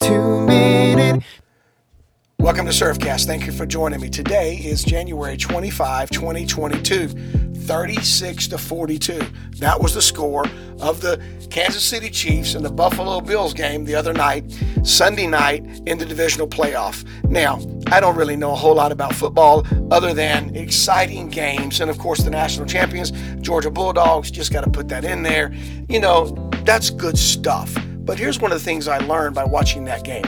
Two minute. Welcome to Surfcast. Thank you for joining me. Today is January 25, 2022. 36 to 42. That was the score of the Kansas City Chiefs and the Buffalo Bills game the other night, Sunday night in the divisional playoff. Now, I don't really know a whole lot about football other than exciting games and of course the national champions, Georgia Bulldogs, just got to put that in there. You know, that's good stuff. But here's one of the things I learned by watching that game.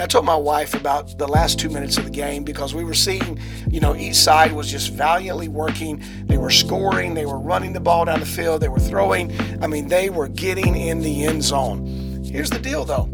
I told my wife about the last two minutes of the game because we were seeing, you know, each side was just valiantly working. They were scoring, they were running the ball down the field, they were throwing. I mean, they were getting in the end zone. Here's the deal though.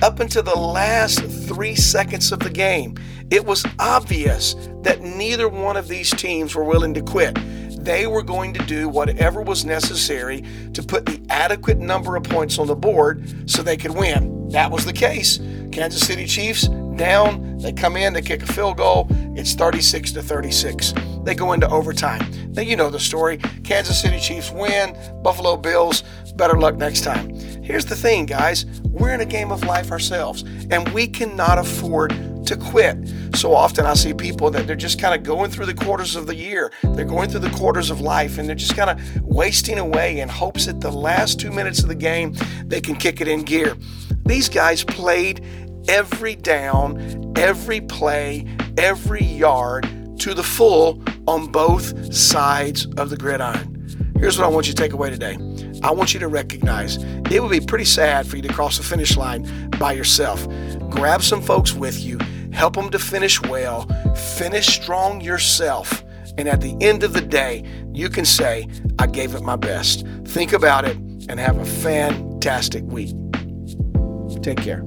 Up until the last three seconds of the game, it was obvious that neither one of these teams were willing to quit they were going to do whatever was necessary to put the adequate number of points on the board so they could win. That was the case. Kansas City Chiefs down, they come in, they kick a field goal, it's 36 to 36. They go into overtime. Now you know the story. Kansas City Chiefs win, Buffalo Bills, better luck next time. Here's the thing, guys. We're in a game of life ourselves, and we cannot afford to quit. So often I see people that they're just kind of going through the quarters of the year, they're going through the quarters of life, and they're just kind of wasting away in hopes that the last two minutes of the game they can kick it in gear. These guys played every down, every play, every yard to the full on both sides of the gridiron. Here's what I want you to take away today. I want you to recognize it would be pretty sad for you to cross the finish line by yourself. Grab some folks with you, help them to finish well, finish strong yourself, and at the end of the day, you can say, I gave it my best. Think about it and have a fantastic week. Take care.